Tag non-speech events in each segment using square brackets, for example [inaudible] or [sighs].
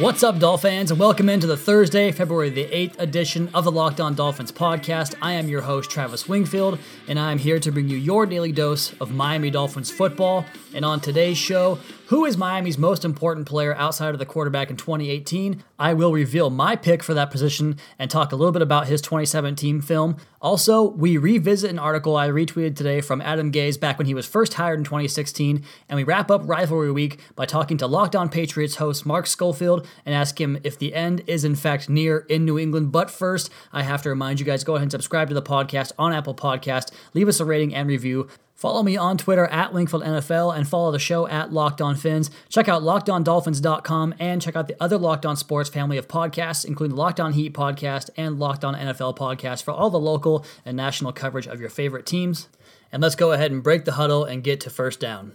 What's up, Dolphins, and welcome into the Thursday, February the 8th edition of the Locked On Dolphins podcast. I am your host, Travis Wingfield, and I am here to bring you your daily dose of Miami Dolphins football. And on today's show, who is Miami's most important player outside of the quarterback in 2018? I will reveal my pick for that position and talk a little bit about his 2017 film. Also, we revisit an article I retweeted today from Adam Gase back when he was first hired in 2016, and we wrap up Rivalry Week by talking to Locked On Patriots host Mark Schofield and ask him if the end is in fact near in New England. But first, I have to remind you guys go ahead and subscribe to the podcast on Apple Podcast, leave us a rating and review. Follow me on Twitter at Wingfield NFL and follow the show at Locked On Fins. Check out LockedOnDolphins.com and check out the other Locked On Sports family of podcasts, including the Locked On Heat podcast and Locked On NFL podcast for all the local and national coverage of your favorite teams. And let's go ahead and break the huddle and get to first down.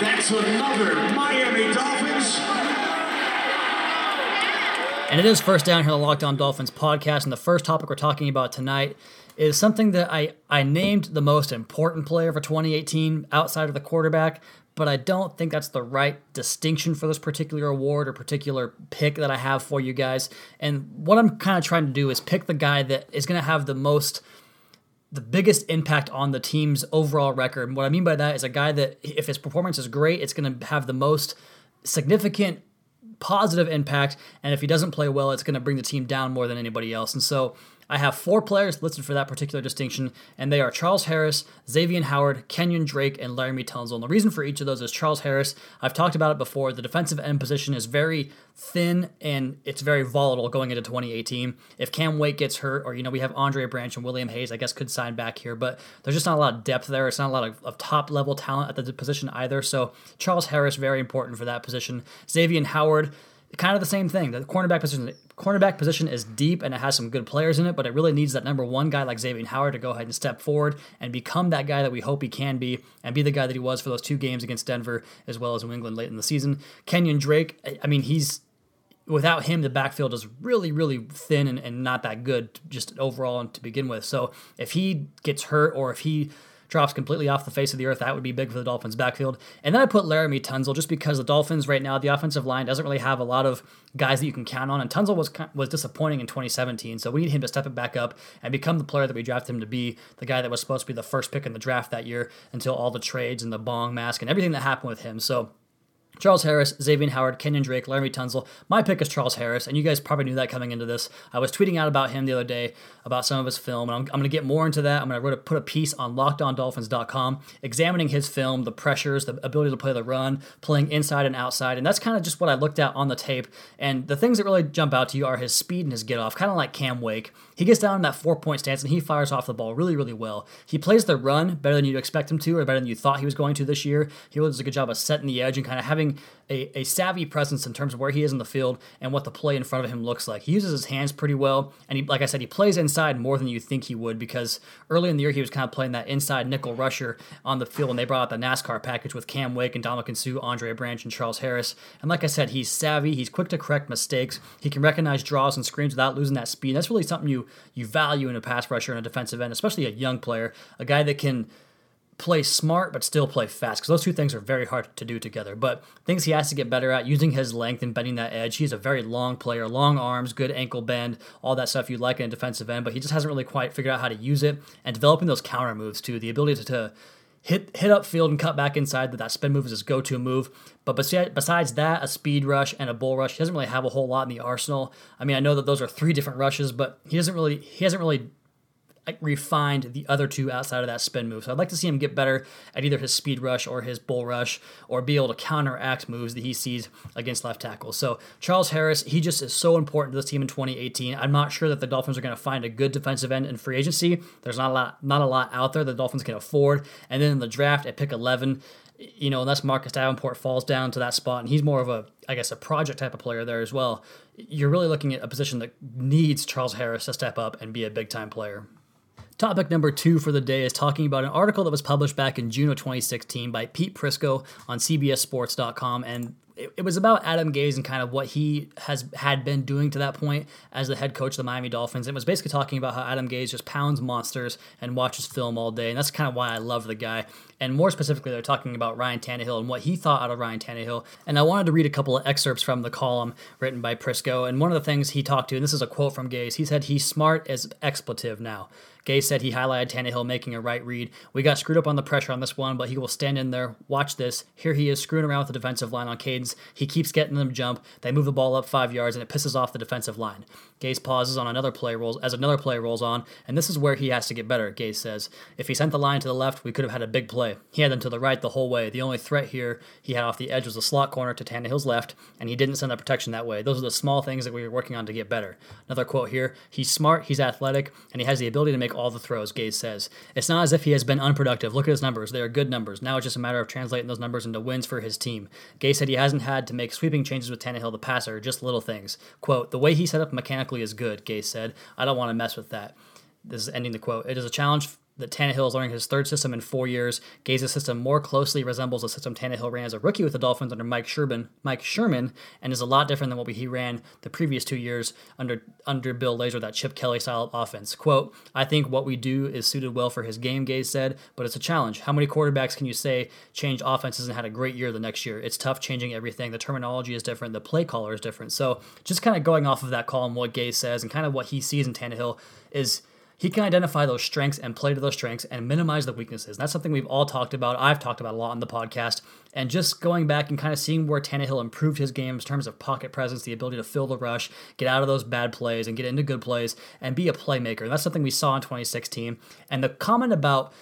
That's another Miami Dolphins. And it is first down here on the Locked On Dolphins podcast. And the first topic we're talking about tonight is something that I, I named the most important player for 2018 outside of the quarterback, but I don't think that's the right distinction for this particular award or particular pick that I have for you guys. And what I'm kind of trying to do is pick the guy that is going to have the most the biggest impact on the team's overall record. What I mean by that is a guy that if his performance is great, it's going to have the most significant positive impact. And if he doesn't play well, it's going to bring the team down more than anybody else. And so I have four players listed for that particular distinction, and they are Charles Harris, Xavier Howard, Kenyon Drake, and Laremy Tunsil. And the reason for each of those is Charles Harris. I've talked about it before. The defensive end position is very thin and it's very volatile going into 2018. If Cam Wake gets hurt, or you know we have Andre Branch and William Hayes, I guess could sign back here, but there's just not a lot of depth there. It's not a lot of, of top level talent at the position either. So Charles Harris very important for that position. Xavier Howard kind of the same thing. The cornerback position, cornerback position is deep and it has some good players in it, but it really needs that number one guy like Xavier Howard to go ahead and step forward and become that guy that we hope he can be and be the guy that he was for those two games against Denver as well as New England late in the season. Kenyon Drake, I mean, he's without him, the backfield is really, really thin and, and not that good just overall to begin with. So if he gets hurt or if he drops completely off the face of the earth, that would be big for the Dolphins' backfield. And then I put Laremy Tunsil just because the Dolphins right now, the offensive line doesn't really have a lot of guys that you can count on. And Tunsil was was disappointing in 2017, so we need him to step it back up and become the player that we drafted him to be, the guy that was supposed to be the first pick in the draft that year until all the trades and the bong mask and everything that happened with him. So Charles Harris, Xavier Howard, Kenyon Drake, Laremy Tunsil. My pick is Charles Harris, and you guys probably knew that coming into this. I was tweeting out about him the other day about some of his film, and I'm, I'm going to get more into that. I'm going to put a piece on LockedOnDolphins.com examining his film, the pressures, the ability to play the run, playing inside and outside, and that's kind of just what I looked at on the tape. And the things that really jump out to you are his speed and his get off, kind of like Cam Wake. He gets down in that four point stance and he fires off the ball really, really well. He plays the run better than you'd expect him to, or better than you thought he was going to this year. He does a good job of setting the edge and kind of having a, a savvy presence in terms of where he is in the field and what the play in front of him looks like. He uses his hands pretty well, and he, like I said, he plays inside more than you think he would because early in the year he was kind of playing that inside nickel rusher on the field and they brought out the NASCAR package with Cam Wake and Ndamukong Suh, Andre Branch, and Charles Harris. And like I said, he's savvy. He's quick to correct mistakes. He can recognize draws and screens without losing that speed. That's really something you you value in a pass rusher and a defensive end, especially a young player, a guy that can play smart but still play fast because those two things are very hard to do together. But things he has to get better at using his length and bending that edge. He's a very long player, long arms, good ankle bend, all that stuff you like in a defensive end, but he just hasn't really quite figured out how to use it and developing those counter moves too. The ability to, to hit hit up field and cut back inside. That that spin move is his go to move. But besides that, a speed rush and a bull rush, he doesn't really have a whole lot in the arsenal. I mean, I know that those are three different rushes, but he doesn't really he hasn't really refined the other two outside of that spin move. So I'd like to see him get better at either his speed rush or his bull rush or be able to counteract moves that he sees against left tackles. So Charles Harris, he just is so important to this team in 2018. I'm not sure that the Dolphins are going to find a good defensive end in free agency. There's not a lot not a lot out there the Dolphins can afford. And then in the draft at pick 11, you know, unless Marcus Davenport falls down to that spot, and he's more of a, I guess, a project type of player there as well, you're really looking at a position that needs Charles Harris to step up and be a big time player. Topic number two for the day is talking about an article that was published back in June of 2016 by Pete Prisco on CBSSports.com. And it, it was about Adam Gase and kind of what he has had been doing to that point as the head coach of the Miami Dolphins. It was basically talking about how Adam Gase just pounds monsters and watches film all day, and that's kind of why I love the guy. And more specifically, they're talking about Ryan Tannehill and what he thought out of Ryan Tannehill. And I wanted to read a couple of excerpts from the column written by Prisco. And one of the things he talked to, and this is a quote from Gase, he said he's smart as expletive now. Gase said he highlighted Tannehill making a right read. We got screwed up on the pressure on this one, but he will stand in there. Watch this. Here he is screwing around with the defensive line on cadence. He keeps getting them jump. They move the ball up five yards, and it pisses off the defensive line. Gase pauses on another play rolls as another play rolls on, and this is where he has to get better. Gase says, "If he sent the line to the left, we could have had a big play. He had them to the right the whole way. The only threat here he had off the edge was a slot corner to Tannehill's left, and he didn't send that protection that way. Those are the small things that we were working on to get better." Another quote here: "He's smart, he's athletic, and he has the ability to make all the throws." Gase says. It's not as if he has been unproductive. Look at his numbers. They are good numbers. Now it's just a matter of translating those numbers into wins for his team. Gase said he hasn't had to make sweeping changes with Tannehill the passer, just little things. Quote, the way he set up mechanically is good, Gase said. I don't want to mess with that. This is ending the quote. It is a challenge that Tannehill is learning his third system in four years. Gase's system more closely resembles the system Tannehill ran as a rookie with the Dolphins under Mike Sherman, Mike Sherman, and is a lot different than what he ran the previous two years under under Bill Lazor, that Chip Kelly style offense. Quote, I think what we do is suited well for his game, Gase said, but it's a challenge. How many quarterbacks can you say change offenses and had a great year the next year? It's tough changing everything. The terminology is different, the play caller is different. So just kind of going off of that call and what Gase says and kind of what he sees in Tannehill is – he can identify those strengths and play to those strengths and minimize the weaknesses. And that's something we've all talked about. I've talked about a lot on the podcast. And just going back and kind of seeing where Tannehill improved his game in terms of pocket presence, the ability to fill the rush, get out of those bad plays and get into good plays and be a playmaker. And that's something we saw in 2016. And the comment about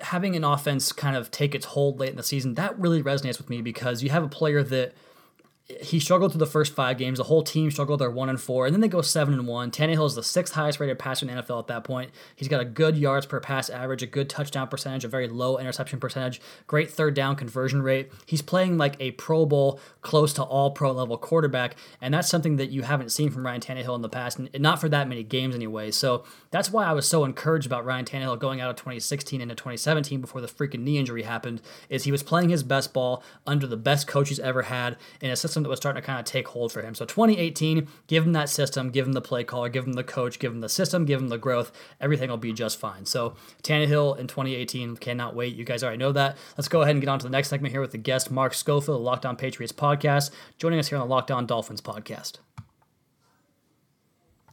having an offense kind of take its hold late in the season, that really resonates with me because you have a player that – he struggled through the first five games. The whole team struggled. They're one and four, and then they go seven and one. Tannehill is the sixth highest rated passer in the NFL at that point. He's got a good yards per pass average, a good touchdown percentage, a very low interception percentage, great third down conversion rate. He's playing like a Pro Bowl, close to all pro level quarterback, and that's something that you haven't seen from Ryan Tannehill in the past, and not for that many games anyway. So that's why I was so encouraged about Ryan Tannehill going out of 2016 into 2017 before the freaking knee injury happened. Is he was playing his best ball under the best coach he's ever had in a system that was starting to kind of take hold for him. So 2018, give him that system, give him the play caller, give him the coach, give him the system, give him the growth. Everything will be just fine. So Tannehill in 2018, cannot wait. You guys already know that. Let's go ahead and get on to the next segment here with the guest, Mark Schofield, the Locked On Patriots podcast, joining us here on the Locked On Dolphins podcast.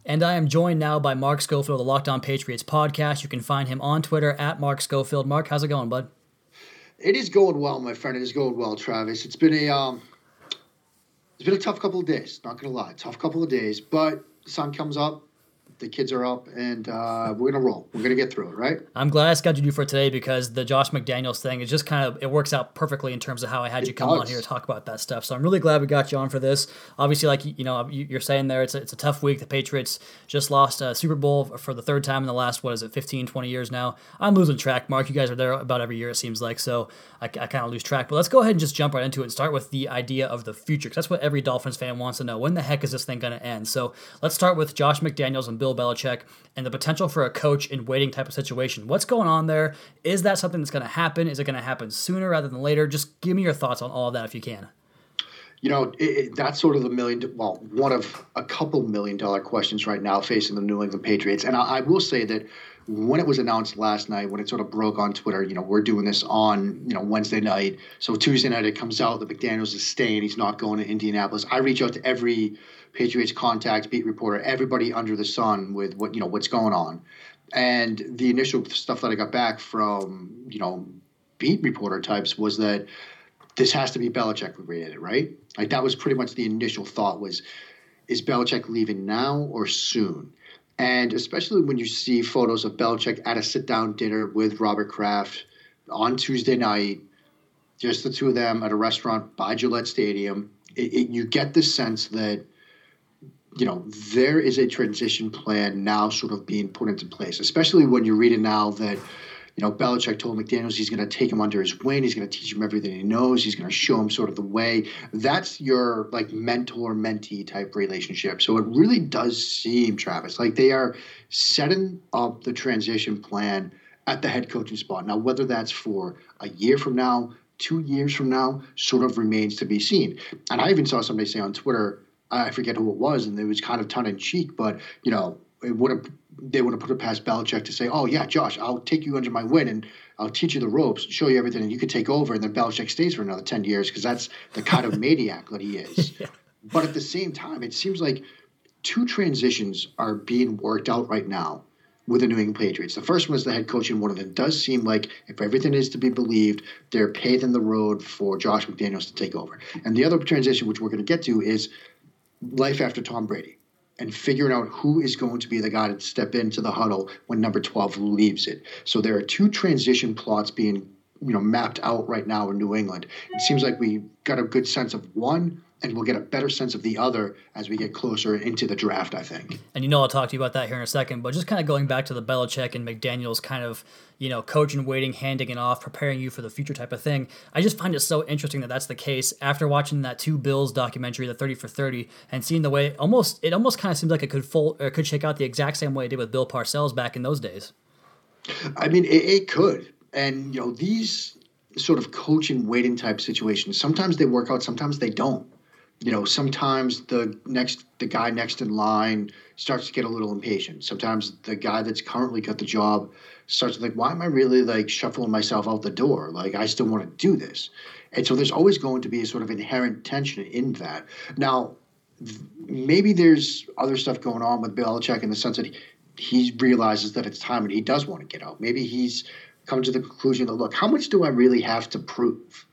And I am joined now by Mark Schofield of the Locked On Patriots podcast. You can find him on Twitter at Mark Schofield. Mark, how's it going, bud? It is going well, my friend. It is going well, Travis. It's been a um, it's been a tough couple of days. Not gonna lie, tough couple of days. But the sun comes up, the kids are up, and uh, we're gonna roll. We're gonna get through it, right? I'm glad I scheduled you for today because the Josh McDaniels thing is just kind of it works out perfectly in terms of how I had it you come does. on here to talk about that stuff. So I'm really glad we got you on for this. Obviously, like you know, you're saying there, it's a, it's a tough week. The Patriots just lost a Super Bowl for the third time in the last what is it, 15, 20 years now. I'm losing track. Mark, you guys are there about every year it seems like, so I, I kind of lose track. But let's go ahead and just jump right into it and start with the idea of the future because that's what every Dolphins fan wants to know. When the heck is this thing going to end? So let's start with Josh McDaniels and Bill Belichick and the potential for a coach in waiting type of situation. What's going on there? Is that something that's going to happen? Is it going to happen sooner rather than later? Just give me your thoughts on all of that if you can. You know, it, it, that's sort of the million, well, one of a couple million dollar questions right now facing the New England Patriots. And I, I will say that when it was announced last night, when it sort of broke on Twitter, you know, we're doing this on, you know, Wednesday night. So Tuesday night it comes out that McDaniels is staying. He's not going to Indianapolis. I reach out to every Patriots contact, beat reporter, everybody under the sun with what you know what's going on. And the initial stuff that I got back from you know beat reporter types was that this has to be Belichick related, right? Like that was pretty much the initial thought was, is Belichick leaving now or soon? And especially when you see photos of Belichick at a sit down dinner with Robert Kraft on Tuesday night, just the two of them at a restaurant by Gillette Stadium, it, it, you get the sense that you know, there is a transition plan now sort of being put into place, especially when you're reading now that, you know, Belichick told McDaniels he's going to take him under his wing. He's going to teach him everything he knows. He's going to show him sort of the way. That's your like mentor mentee type relationship. So it really does seem, Travis, like they are setting up the transition plan at the head coaching spot. Now, whether that's for a year from now, two years from now, sort of remains to be seen. And I even saw somebody say on Twitter, I forget who it was, and it was kind of tongue in cheek, but you know, it would have they would have put it past Belichick to say, "Oh yeah, Josh, I'll take you under my wing and I'll teach you the ropes, show you everything, and you can take over." And then Belichick stays for another ten years because that's the kind of [laughs] maniac that he is. yeah. But at the same time, it seems like two transitions are being worked out right now with the New England Patriots. The first one is the head coach, and one of them does seem like, if everything is to be believed, they're paving the road for Josh McDaniels to take over. And the other transition, which we're going to get to, is life after Tom Brady and figuring out who is going to be the guy to step into the huddle when number 12 leaves it. So there are two transition plots being you know mapped out right now in New England. It seems like we got a good sense of one and we'll get a better sense of the other as we get closer into the draft, I think. And you know, I'll talk to you about that here in a second, but just kind of going back to the Belichick and McDaniels kind of, you know, coach and waiting, handing it off, preparing you for the future type of thing. I just find it so interesting that that's the case after watching that two Bills documentary, the 30 for 30, and seeing the way almost, it almost kind of seems like it could fold, or could shake out the exact same way it did with Bill Parcells back in those days. I mean, it, it could. And, you know, these sort of coach and waiting type situations, sometimes they work out, sometimes they don't you know, sometimes the next the guy next in line starts to get a little impatient. Sometimes the guy that's currently got the job starts to think, why am I really like shuffling myself out the door? Like I still want to do this. And so there's always going to be a sort of inherent tension in that. Now, maybe there's other stuff going on with Belichick in the sense that he, he realizes that it's time and he does want to get out. Maybe he's come to the conclusion that look, how much do I really have to prove?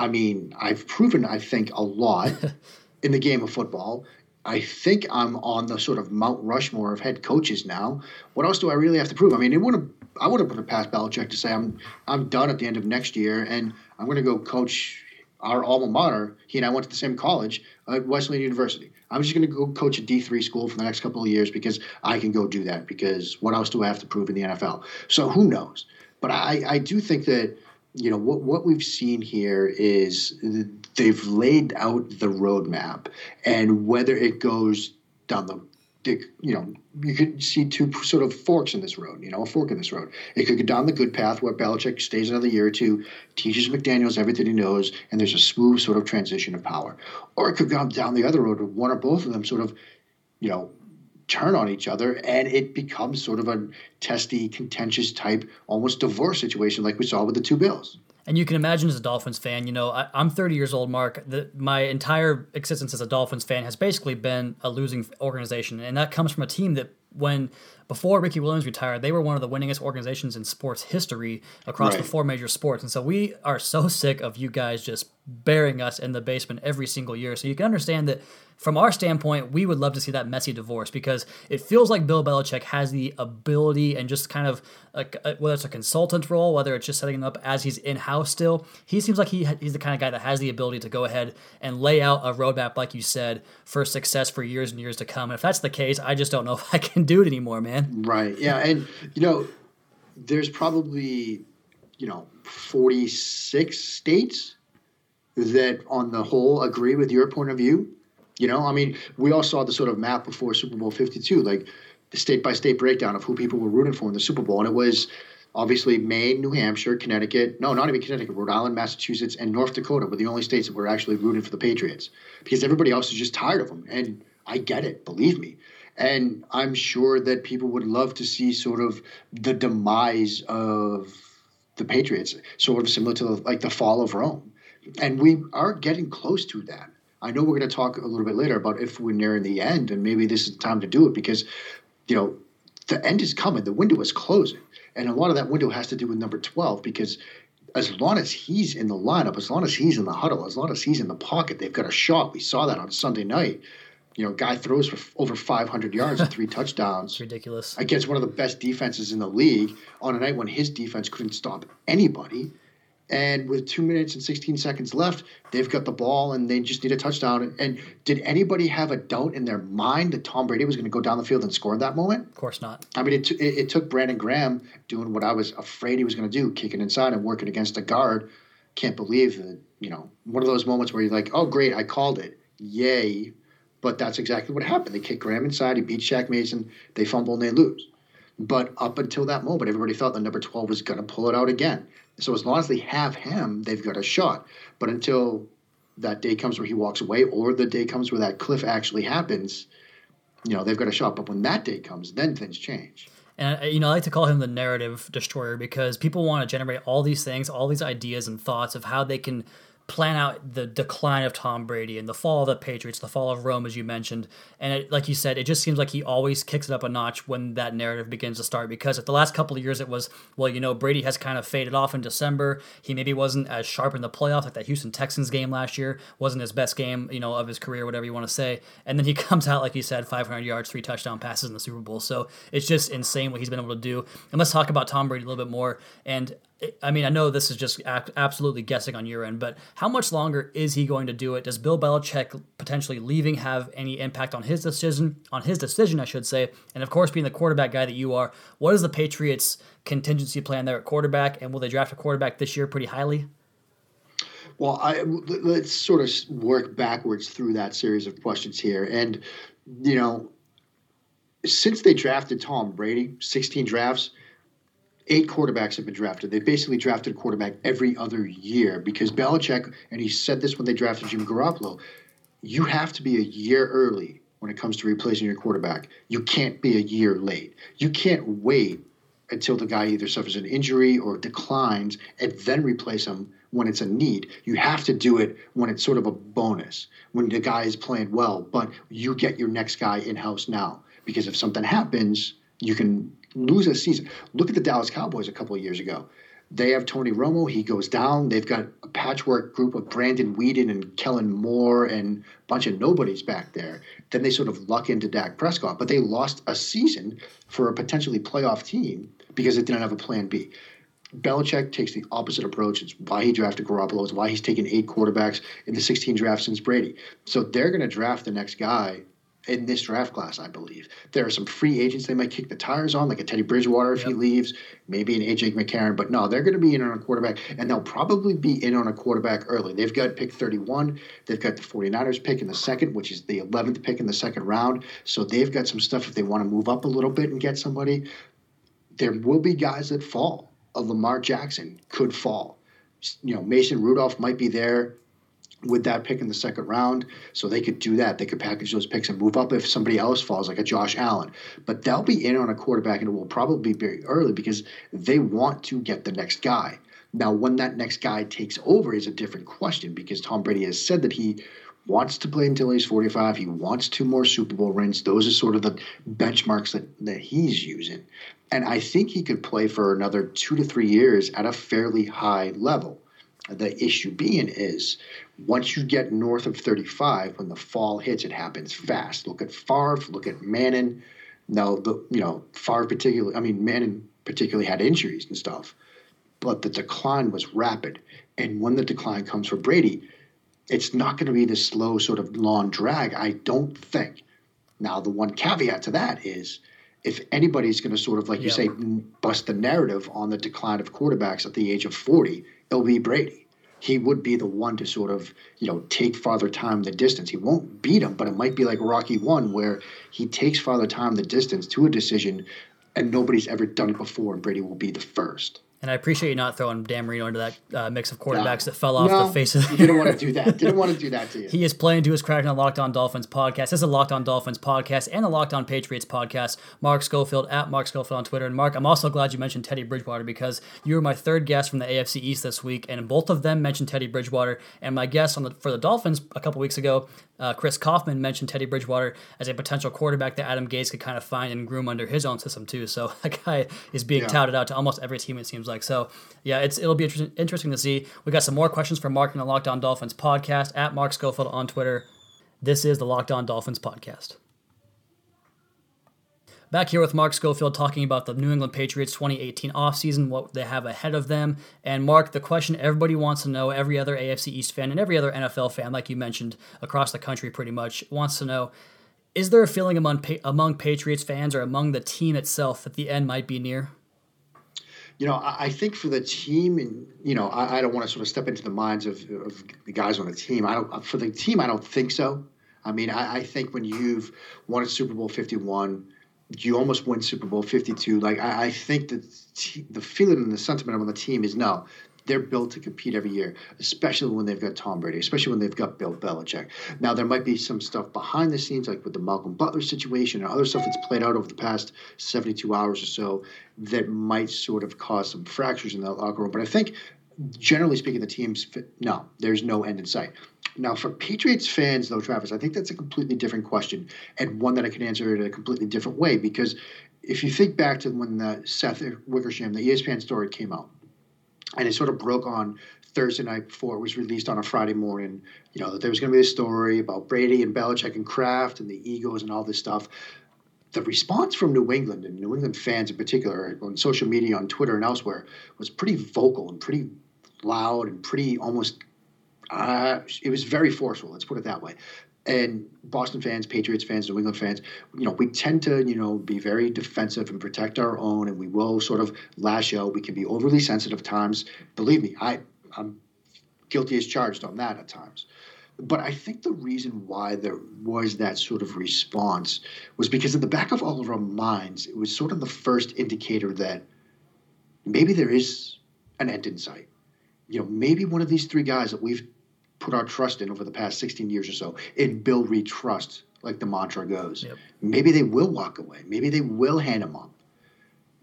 I mean, I've proven, I think, a lot [laughs] in the game of football. I think I'm on the sort of Mount Rushmore of head coaches now. What else do I really have to prove? I mean, it would have I would have put it past Belichick to say I'm I'm done at the end of next year and I'm going to go coach our alma mater. He and I went to the same college at Wesleyan University. I'm just going to go coach a D3 school for the next couple of years because I can go do that. Because what else do I have to prove in the NFL? So who knows? But I, I do think that you know what what we've seen here is they've laid out the roadmap, and whether it goes down the you know, you could see two sort of forks in this road, you know, a fork in this road. It could go down the good path where Belichick stays another year or two, teaches McDaniels everything he knows, and there's a smooth sort of transition of power. Or it could go down the other road, one or both of them sort of, you know, turn on each other and it becomes sort of a testy, contentious type, almost divorce situation like we saw with the two bills. And you can imagine as a Dolphins fan, you know, I, am 30 years old, Mark. My entire existence as a Dolphins fan has basically been a losing organization. And that comes from a team that, when before Ricky Williams retired, they were one of the winningest organizations in sports history across right. the four major sports. And so we are so sick of you guys just burying us in the basement every single year. So you can understand that from our standpoint, we would love to see that messy divorce because it feels like Bill Belichick has the ability and just kind of a, a, whether it's a consultant role, whether it's just setting him up as he's in house still, he seems like he he's the kind of guy that has the ability to go ahead and lay out a roadmap, like you said, for success for years and years to come. And if that's the case, I just don't know [laughs] if I can do it anymore, man. Right. Yeah. And, you know, there's probably, you know, 46 states that on the whole agree with your point of view you know, I mean, we all saw the sort of map before Super Bowl 52, like the state by state breakdown of who people were rooting for in the Super Bowl. And it was obviously Maine, New Hampshire, Connecticut, no, not even Connecticut, Rhode Island, Massachusetts, and North Dakota were the only states that were actually rooting for the Patriots because everybody else is just tired of them. And I get it, believe me. And I'm sure that people would love to see sort of the demise of the Patriots, sort of similar to like the fall of Rome. And we are getting close to that. I know we're going to talk a little bit later about if we're nearing the end, and maybe this is the time to do it because, you know, the end is coming. The window is closing, and a lot of that window has to do with number twelve because as long as he's in the lineup, as long as he's in the huddle, as long as he's in the pocket, they've got a shot. We saw that on Sunday night. You know, guy throws for over 500 yards and three [laughs] touchdowns. It's ridiculous. Against one of the best defenses in the league on a night when his defense couldn't stop anybody And with two minutes and 16 seconds left, they've got the ball and they just need a touchdown. And did anybody have a doubt in their mind that Tom Brady was going to go down the field and score in that moment? Of course not. I mean, it, t- it, it took Brandon Graham doing what I was afraid he was going to do, kicking inside and working against a guard. Can't believe that, you know, one of those moments where you're like, oh, great, I called it. Yay. But that's exactly what happened. They kicked Graham inside, he beat Shaq Mason, they fumble and they lose. But up until that moment, everybody thought the number 12 was going to pull it out again. So as long as they have him, they've got a shot. But until that day comes where he walks away, or the day comes where that cliff actually happens, you know, they've got a shot. But when that day comes, then things change. And uh, you know, I like to call him the narrative destroyer because people want to generate all these things, all these ideas and thoughts of how they can plan out the decline of Tom Brady and the fall of the Patriots, the fall of Rome, as you mentioned. And it, like you said, it just seems like he always kicks it up a notch when that narrative begins to start. Because at the last couple of years, it was, well, you know, Brady has kind of faded off in December. He maybe wasn't as sharp in the playoffs, like that Houston Texans game last year wasn't his best game, you know, of his career, whatever you want to say. And then he [laughs] comes out, like you said, 500 yards, three touchdown passes in the Super Bowl. So it's just insane what he's been able to do. And let's talk about Tom Brady a little bit more. And I mean, I know this is just absolutely guessing on your end, but how much longer is he going to do it? Does Bill Belichick potentially leaving have any impact on his decision? On his decision, I should say. And of course, being the quarterback guy that you are, what is the Patriots' contingency plan there at quarterback? And will they draft a quarterback this year pretty highly? Well, I, let's sort of work backwards through that series of questions here. And, you know, since they drafted Tom Brady, 16 drafts, eight quarterbacks have been drafted. They basically drafted a quarterback every other year because Belichick, and he said this when they drafted Jim Garoppolo, you have to be a year early when it comes to replacing your quarterback. You can't be a year late. You can't wait until the guy either suffers an injury or declines and then replace him when it's a need. You have to do it when it's sort of a bonus, when the guy is playing well, but you get your next guy in house now. Because if something happens, you can lose a season. Look at the Dallas Cowboys a couple of years ago. They have Tony Romo. He goes down. They've got a patchwork group of Brandon Weeden and Kellen Moore and a bunch of nobodies back there. Then they sort of luck into Dak Prescott, but they lost a season for a potentially playoff team because it didn't have a plan B. Belichick takes the opposite approach. It's why he drafted Garoppolo. It's why he's taken eight quarterbacks in the 16 drafts since Brady. So they're going to draft the next guy in this draft class, I believe. There are some free agents they might kick the tires on, like a Teddy Bridgewater if yep. he leaves, maybe an AJ McCarron, but no, they're going to be in on a quarterback, and they'll probably be in on a quarterback early. They've got pick 31. They've got the 49ers pick in the second, which is the 11th pick in the second round. So they've got some stuff if they want to move up a little bit and get somebody. There will be guys that fall. A Lamar Jackson could fall. You know, Mason Rudolph might be there with that pick in the second round. So they could do that. They could package those picks and move up if somebody else falls, like a Josh Allen. But they'll be in on a quarterback and it will probably be very early because they want to get the next guy. Now, when that next guy takes over is a different question because Tom Brady has said that he wants to play until he's 45. He wants two more Super Bowl rings. Those are sort of the benchmarks that, that he's using. And I think he could play for another two to three years at a fairly high level. The issue being is once you get north of 35, when the fall hits, it happens fast. Look at Favre, look at Manning. Now, the you know Favre particularly, I mean Manning particularly had injuries and stuff, but the decline was rapid. And when the decline comes for Brady, it's not going to be this slow sort of long drag. I don't think. Now, the one caveat to that is if anybody's going to sort of, like you say, bust the narrative on the decline of quarterbacks at the age of 40, it'll be Brady he would be the one to sort of, you know, take Father time the distance. He won't beat him, but it might be like Rocky One, where he takes Father time the distance to a decision, and nobody's ever done it before, and Brady will be the first. And I appreciate you not throwing Dan Marino into that uh, mix of quarterbacks no. that fell off no, the face of the didn't want to do that. [laughs] Didn't want to do that to you. he is playing to his credit on Locked On Dolphins podcast. This is a Locked On Dolphins podcast and the Locked On Patriots podcast. Mark Schofield at Mark Schofield on Twitter. And Mark, I'm also glad you mentioned Teddy Bridgewater because you were my third guest from the AFC East this week, and both of them mentioned Teddy Bridgewater. And my guest on the, for the Dolphins a couple weeks ago, uh, Chris Kaufman, mentioned Teddy Bridgewater as a potential quarterback that Adam Gase could kind of find and groom under his own system too. So [laughs] that guy is being yeah. touted out to almost every team it seems like. So yeah, it's it'll be inter- interesting to see. We got some more questions from Mark in the Locked On Dolphins podcast at Mark Schofield on Twitter. This is the Locked On Dolphins podcast. Back here with Mark Schofield talking about the New England Patriots 2018 offseason, what they have ahead of them. And Mark, the question everybody wants to know, every other AFC East fan and every other NFL fan, like you mentioned, across the country pretty much, wants to know is there a feeling among, among Patriots fans or among the team itself that the end might be near? You know, I, I, think for the team, and you know, I, I, don't want to sort of step into the minds of, of the guys on the team. I don't for the team. I don't think so. I mean, I, I think when you've won a Super Bowl fifty one, you almost win Super Bowl fifty two. Like I, think that the feeling and the sentiment on the team is no they're built to compete every year, especially when they've got Tom Brady, especially when they've got Bill Belichick. Now, there might be some stuff behind the scenes, like with the Malcolm Butler situation and other stuff that's played out over the past 72 hours or so, that might sort of cause some fractures in that locker room. But I think, generally speaking, the team's fit, no, there's no end in sight. Now, for Patriots fans, though, Travis, I think that's a completely different question and one that I can answer in a completely different way because if you think back to when the Seth Wickersham, the ESPN story came out, and it sort of broke on Thursday night before it was released on a Friday morning. You know that there was going to be a story about Brady and Belichick and Kraft and the egos and all this stuff. The response from New England and New England fans in particular on social media, on Twitter and elsewhere, was pretty vocal and pretty loud and pretty almost. Uh, it was very forceful. Let's put it that way and Boston fans, Patriots fans, New England fans, you know, we tend to, you know, be very defensive and protect our own, and we will sort of lash out. We can be overly sensitive times. Believe me, I, I'm guilty as charged on that at times. But I think the reason why there was that sort of response was because in the back of all of our minds, it was sort of the first indicator that maybe there is an end in sight. You know, maybe one of these three guys that we've put our trust in over the past 16 years or so and build retrust, like the mantra goes. Yep. Maybe they will walk away. Maybe they will hand them up.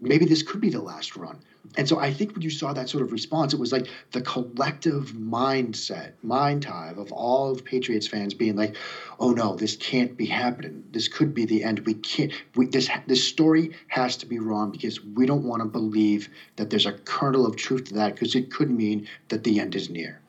Maybe this could be the last run. And so I think when you saw that sort of response, it was like the collective mindset, mind hive of all of Patriots fans being like, "Oh no, this can't be happening. This could be the end. We can't. We, this this story has to be wrong because we don't want to believe that there's a kernel of truth to that because it could mean that the end is near."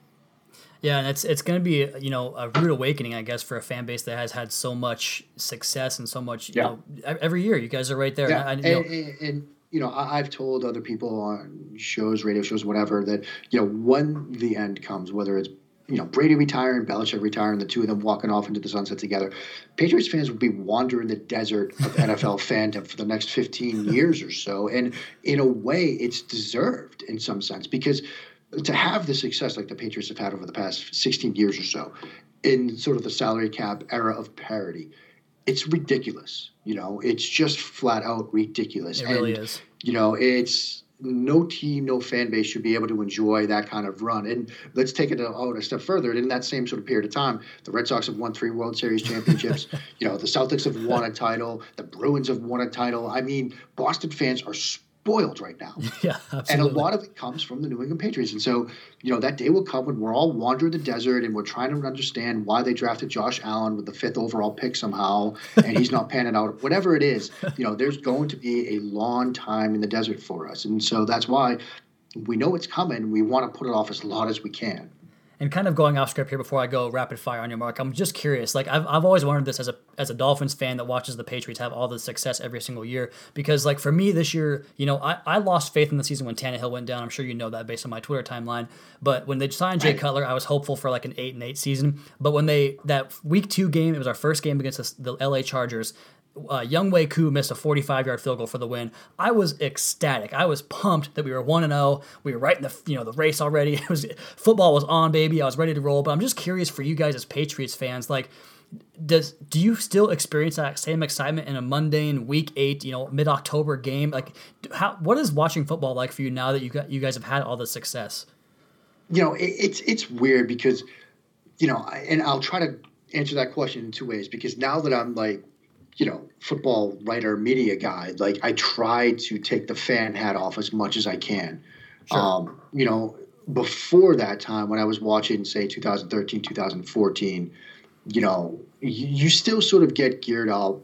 Yeah, and it's it's going to be you know a rude awakening, I guess, for a fan base that has had so much success and so much. You yeah. know, every year you guys are right there. Yeah. And, and, and, and, you know, I've told other people on shows, radio shows, whatever, that you know when the end comes, whether it's you know Brady retiring, Belichick retiring, the two of them walking off into the sunset together, Patriots fans will be wandering the desert of [laughs] NFL fandom for the next 15 years or so, and in a way, it's deserved in some sense because to have the success like the Patriots have had over the past 16 years or so in sort of the salary cap era of parity, it's ridiculous. You know, it's just flat out ridiculous. It really and, is. You know, it's no team, no fan base should be able to enjoy that kind of run. And let's take it out a step further. In that same sort of period of time, the Red Sox have won three World Series championships. [laughs] you know, the Celtics have won a title. The Bruins have won a title. I mean, Boston fans are spoiled right now. [laughs] Yeah, absolutely. And a lot of it comes from the New England Patriots. And so, you know, that day will come when we're all wandering the desert and we're trying to understand why they drafted Josh Allen with the fifth overall pick somehow and he's not panning out. Whatever it is, you know, there's going to be a long time in the desert for us. And so that's why we know it's coming. We want to put it off as long as we can and kind of going off script here before I go rapid fire on your mark, I'm just curious. Like I've, I've always wondered this as a as a Dolphins fan that watches the Patriots have all the success every single year. Because like for me this year, you know, I, I lost faith in the season when Tannehill went down. I'm sure you know that based on my Twitter timeline. But when they signed Jay Cutler, I was hopeful for like an eight and eight season. But when they that week two game, it was our first game against the, the LA Chargers uh, Younghoe Koo missed a 45 yard field goal for the win. I was ecstatic. I was pumped that we were 1 0. We were right in the you know the race already. [laughs] It was football was on, baby. I was ready to roll. But I'm just curious for you guys as Patriots fans, like does do you still experience that same excitement in a mundane week 8, you know, mid-October game? Like how what is watching football like for you now that you got you guys have had all the success? You know, it, it's it's weird because you know, and I'll try to answer that question in two ways because now that I'm like you know, football writer, media guy, like I try to take the fan hat off as much as I can. Sure. Um, you know, before that time when I was watching, say, 2013, 2014, you know, you, you still sort of get geared up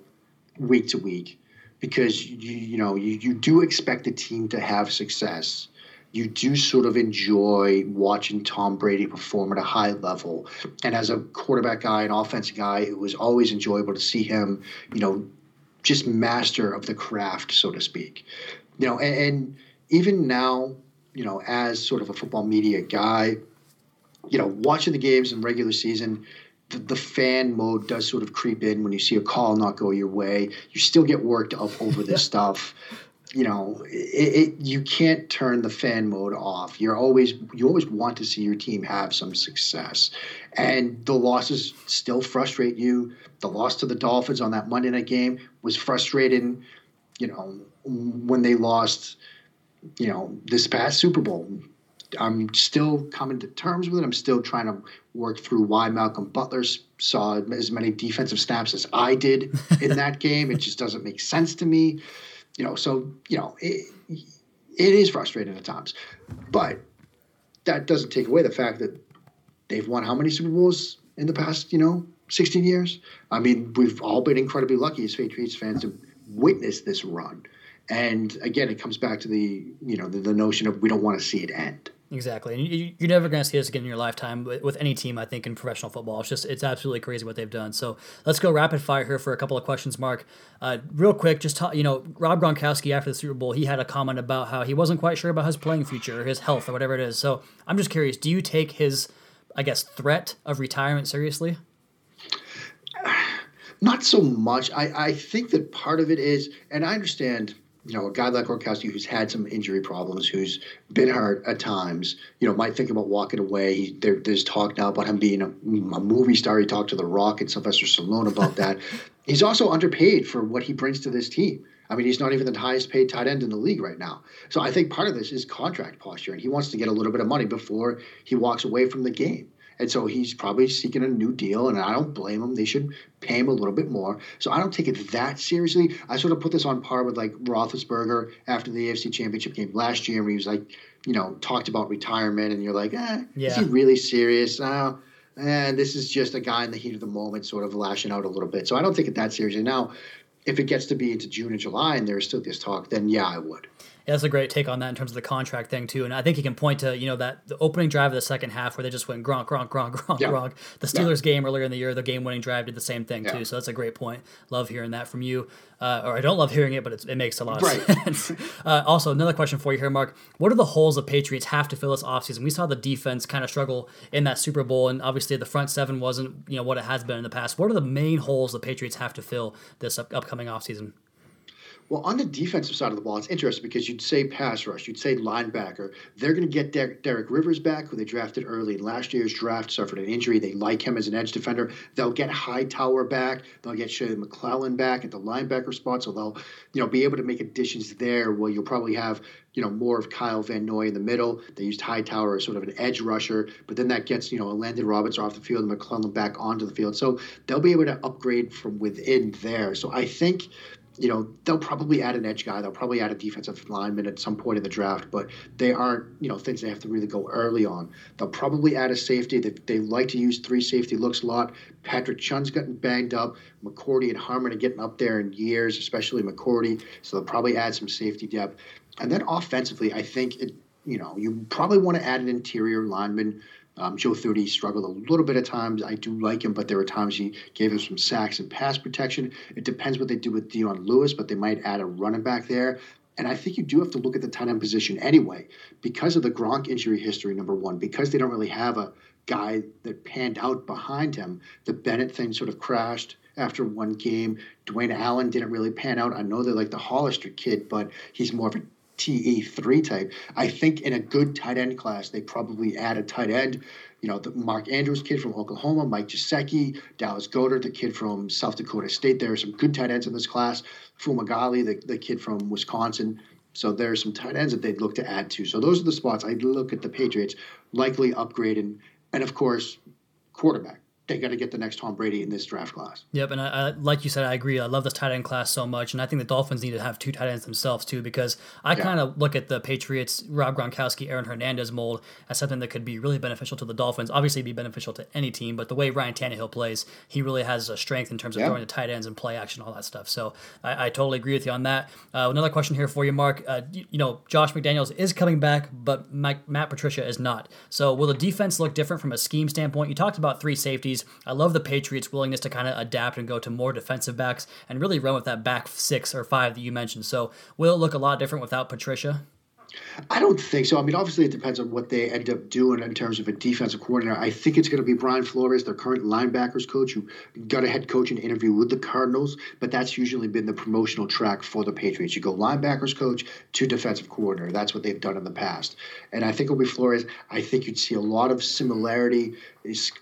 week to week because you, you know you, you do expect the team to have success you do sort of enjoy watching Tom Brady perform at a high level. And as a quarterback guy, an offensive guy, it was always enjoyable to see him, you know, just master of the craft, so to speak. You know, and, and even now, you know, as sort of a football media guy, you know, watching the games in regular season, the, the, fan mode does sort of creep in when you see a call not go your way. You still get worked up over this [laughs] stuff. You know, it, it, you can't turn the fan mode off. You're always you always want to see your team have some success, and the losses still frustrate you. The loss to the Dolphins on that Monday night game was frustrating. You know, when they lost, you know, this past Super Bowl, I'm still coming to terms with it. I'm still trying to work through why Malcolm Butler saw as many defensive snaps as I did in [laughs] that game. It just doesn't make sense to me. You know, so you know, it, it is frustrating at times, but that doesn't take away the fact that they've won how many Super Bowls in the past, you know, 16 years. I mean, we've all been incredibly lucky as Patriots fans to witness this run. And again, it comes back to the you know the, the notion of we don't want to see it end. Exactly, and you, are never going to see this again in your lifetime with any team. I think in professional football, it's just it's absolutely crazy what they've done. So let's go rapid fire here for a couple of questions, Mark. Uh, real quick, just talk, you know, Rob Gronkowski after the Super Bowl, he had a comment about how he wasn't quite sure about his playing future, or his health, or whatever it is. So I'm just curious, do you take his, I guess, threat of retirement seriously? [sighs] Not so much. I, I think that part of it is, and I understand you know, a guy like Gronkowski who's had some injury problems, who's been hurt at times, you know, might think about walking away. He, there, there's talk now about him being a, a, movie star. He talked to The Rock and Sylvester Stallone about [laughs] that. he's also underpaid for what he brings to this team. I mean, he's not even the highest paid tight end in the league right now. So I think part of this is contract posture, and he wants to get a little bit of money before he walks away from the game. And so he's probably seeking a new deal, and I don't blame him. They should pay him a little bit more. So I don't take it that seriously. I sort of put this on par with like Roethlisberger after the AFC Championship game last year, where he was like, you know, talked about retirement, and you're like, eh, yeah. is he really serious? Uh, and this is just a guy in the heat of the moment, sort of lashing out a little bit. So I don't take it that seriously. Now, if it gets to be into June and July, and there's still this talk, then yeah, I would yeah, that's a great take on that in terms of the contract thing too. And I think he can point to you know that the opening drive of the second half where they just went Gronk, Gronk, Gronk, Gronk, yeah. Gronk. The Steelers yeah. game earlier in the year, the game-winning drive did the same thing yeah. too. So that's a great point. Love hearing that from you. Uh, or I don't love hearing it, but it makes a lot of right. sense. [laughs] uh, also, another question for you here, Mark. What are the holes the Patriots have to fill this offseason? We saw the defense kind of struggle in that Super Bowl, and obviously the front seven wasn't you know what it has been in the past. What are the main holes the Patriots have to fill this up- upcoming offseason? Well, on the defensive side of the ball, it's interesting because you'd say pass rush, you'd say linebacker. They're going to get Der- Derek Rivers back, who they drafted early in last year's draft, suffered an injury. They like him as an edge defender. They'll get Hightower back. They'll get Shea McClellin back at the linebacker spot, so they'll, you know, be able to make additions there. Where you'll probably have, you know, more of Kyle Van Noy in the middle. They used Hightower as sort of an edge rusher, but then that gets, you know, Landon Roberts off the field and McClellin back onto the field. So they'll be able to upgrade from within there. So I think you know, they'll probably add an edge guy. They'll probably add a defensive lineman at some point in the draft, but they aren't, you know, things they have to really go early on. They'll probably add a safety. They, they like to use three safety looks a lot. Patrick Chung's gotten banged up. McCourty and Harmon are getting up there in years, especially McCourty. So they'll probably add some safety depth. And then offensively, I think it, you know, you probably want to add an interior lineman um, Joe Thuney struggled a little bit at times. I do like him, but there were times he gave him some sacks and pass protection. It depends what they do with Dion Lewis, but they might add a running back there. And I think you do have to look at the tight end position anyway, because of the Gronk injury history, number one, because they don't really have a guy that panned out behind him. The Bennett thing sort of crashed after one game. Dwayne Allen didn't really pan out. I know they're like the Hollister kid, but he's more of a TE3 type. I think in a good tight end class, they probably add a tight end. You know, the Mark Andrews kid from Oklahoma, Mike Gesicki, Dallas Goedert, the kid from South Dakota State. There are some good tight ends in this class. Fumagalli, the, the kid from Wisconsin. So there are some tight ends that they'd look to add to. So those are the spots I'd look at the Patriots likely upgrade and of course, quarterback they got to get the next Tom Brady in this draft class. Yep, and I, I, like you said, I agree. I love this tight end class so much, and I think the Dolphins need to have two tight ends themselves too, because I yeah. kind of look at the Patriots, Rob Gronkowski, Aaron Hernandez mold as something that could be really beneficial to the Dolphins. Obviously, be beneficial to any team, but the way Ryan Tannehill plays, he really has a strength in terms of yeah. throwing the tight ends and play action, all that stuff. So I, I totally agree with you on that. Uh, another question here for you, Mark. Uh, you, you, know, Josh McDaniels is coming back, but Mike, Matt Patricia is not. So will the defense look different from a scheme standpoint? You talked about three safeties I love the Patriots' willingness to kind of adapt and go to more defensive backs and really run with that back six or five that you mentioned. So will it look a lot different without Patricia? I don't think so. I mean, obviously, it depends on what they end up doing in terms of a defensive coordinator. I think it's going to be Brian Flores, their current linebackers coach, who got a head coaching interview with the Cardinals, but that's usually been the promotional track for the Patriots. You go linebackers coach to defensive coordinator. That's what they've done in the past. And I think it'll be Flores. I think you'd see a lot of similarity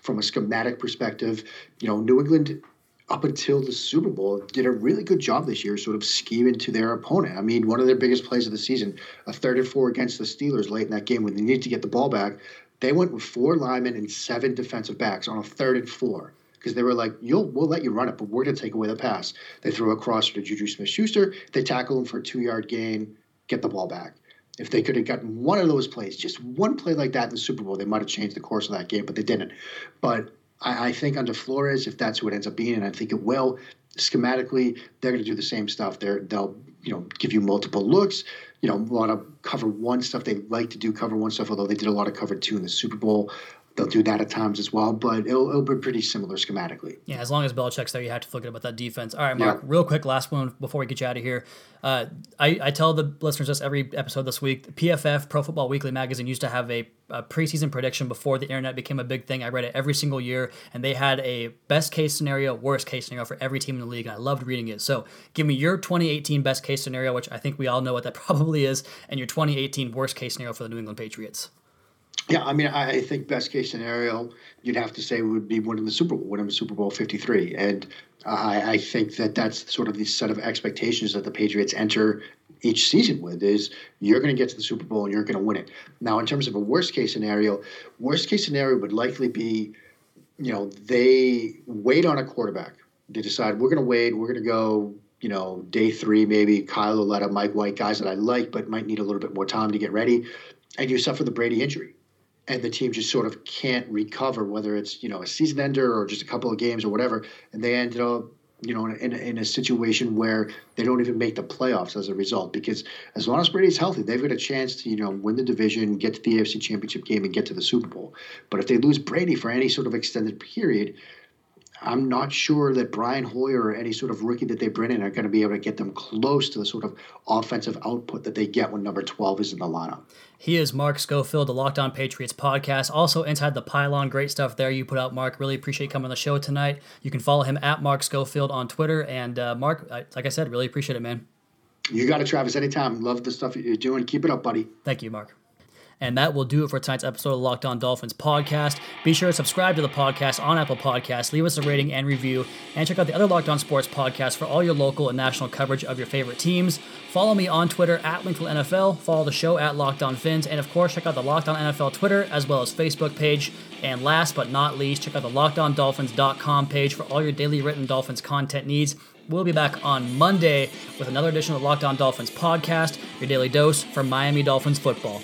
from a schematic perspective. You know, New England up until the Super Bowl, did a really good job this year, sort of scheming to their opponent. I mean, one of their biggest plays of the season, a third and four against the Steelers late in that game when they needed to get the ball back. They went with four linemen and seven defensive backs on a third and four because they were like, "You'll we'll let you run it, but we're going to take away the pass." They throw a cross to Juju Smith-Schuster. They tackle him for a two-yard gain, get the ball back. If they could have gotten one of those plays, just one play like that in the Super Bowl, they might have changed the course of that game, but they didn't. But I, I think under Flores, if that's what ends up being, and I think it will, schematically, they're going to do the same stuff. They're, they'll you know give you multiple looks. You know, want to cover one stuff. They like to do cover one stuff, although they did a lot of cover two in the Super Bowl. They'll do that at times as well, but it'll, it'll be pretty similar schematically. Yeah, as long as Belichick's there, you have to feel good about that defense. All right, Mark, yeah. real quick, last one before we get you out of here. Uh, I, I, tell the listeners this every episode this week. PFF, Pro Football Weekly magazine, used to have a, a, preseason prediction before the internet became a big thing. I read it every single year, and they had a best case scenario, worst case scenario for every team in the league, and I loved reading it. So give me your 2018 best case scenario, which I think we all know what that [laughs] probably is, and your 2018 worst case scenario for the New England Patriots. Yeah, I mean, I think best case scenario, you'd have to say would be winning the Super Bowl, winning the Super Bowl 53. And I, I think that that's sort of the set of expectations that the Patriots enter each season with is you're going to get to the Super Bowl and you're going to win it. Now, in terms of a worst case scenario, worst case scenario would likely be, you know, they wait on a quarterback. They decide we're going to wait, we're going to go you know, day three, maybe Kyle Lauletta, Mike White, guys that I like, but might need a little bit more time to get ready. And you suffer the Brady injury and the team just sort of can't recover, whether it's you know a season ender or just a couple of games or whatever, and they ended up you know in, in a situation where they don't even make the playoffs as a result. Because as long as Brady's healthy, they've got a chance to you know win the division, get to the AFC Championship game, and get to the Super Bowl. But if they lose Brady for any sort of extended period, I'm not sure that Brian Hoyer or any sort of rookie that they bring in are going to be able to get them close to the sort of offensive output that they get when number 12 is in the lineup. He is Mark Schofield, the Locked On Patriots podcast. Also, Inside the Pylon, great stuff there you put out, Mark. Really appreciate coming on the show tonight. You can follow him at Mark Schofield on Twitter. And uh, Mark, like I said, really appreciate it, man. You got it, Travis, anytime. Love the stuff that you're doing. Keep it up, buddy. Thank you, Mark. And that will do it for tonight's episode of Locked On Dolphins podcast. Be sure to subscribe to the podcast on Apple Podcasts, leave us a rating and review, and check out the other Locked On Sports podcasts for all your local and national coverage of your favorite teams. Follow me on Twitter at NFL. Follow the show at Locked On Fins, and of course, check out the Locked On NFL Twitter as well as Facebook page. And last but not least, check out the LockedOnDolphins.com page for all your daily written Dolphins content needs. We'll be back on Monday with another edition of Locked On Dolphins podcast, your daily dose for Miami Dolphins football.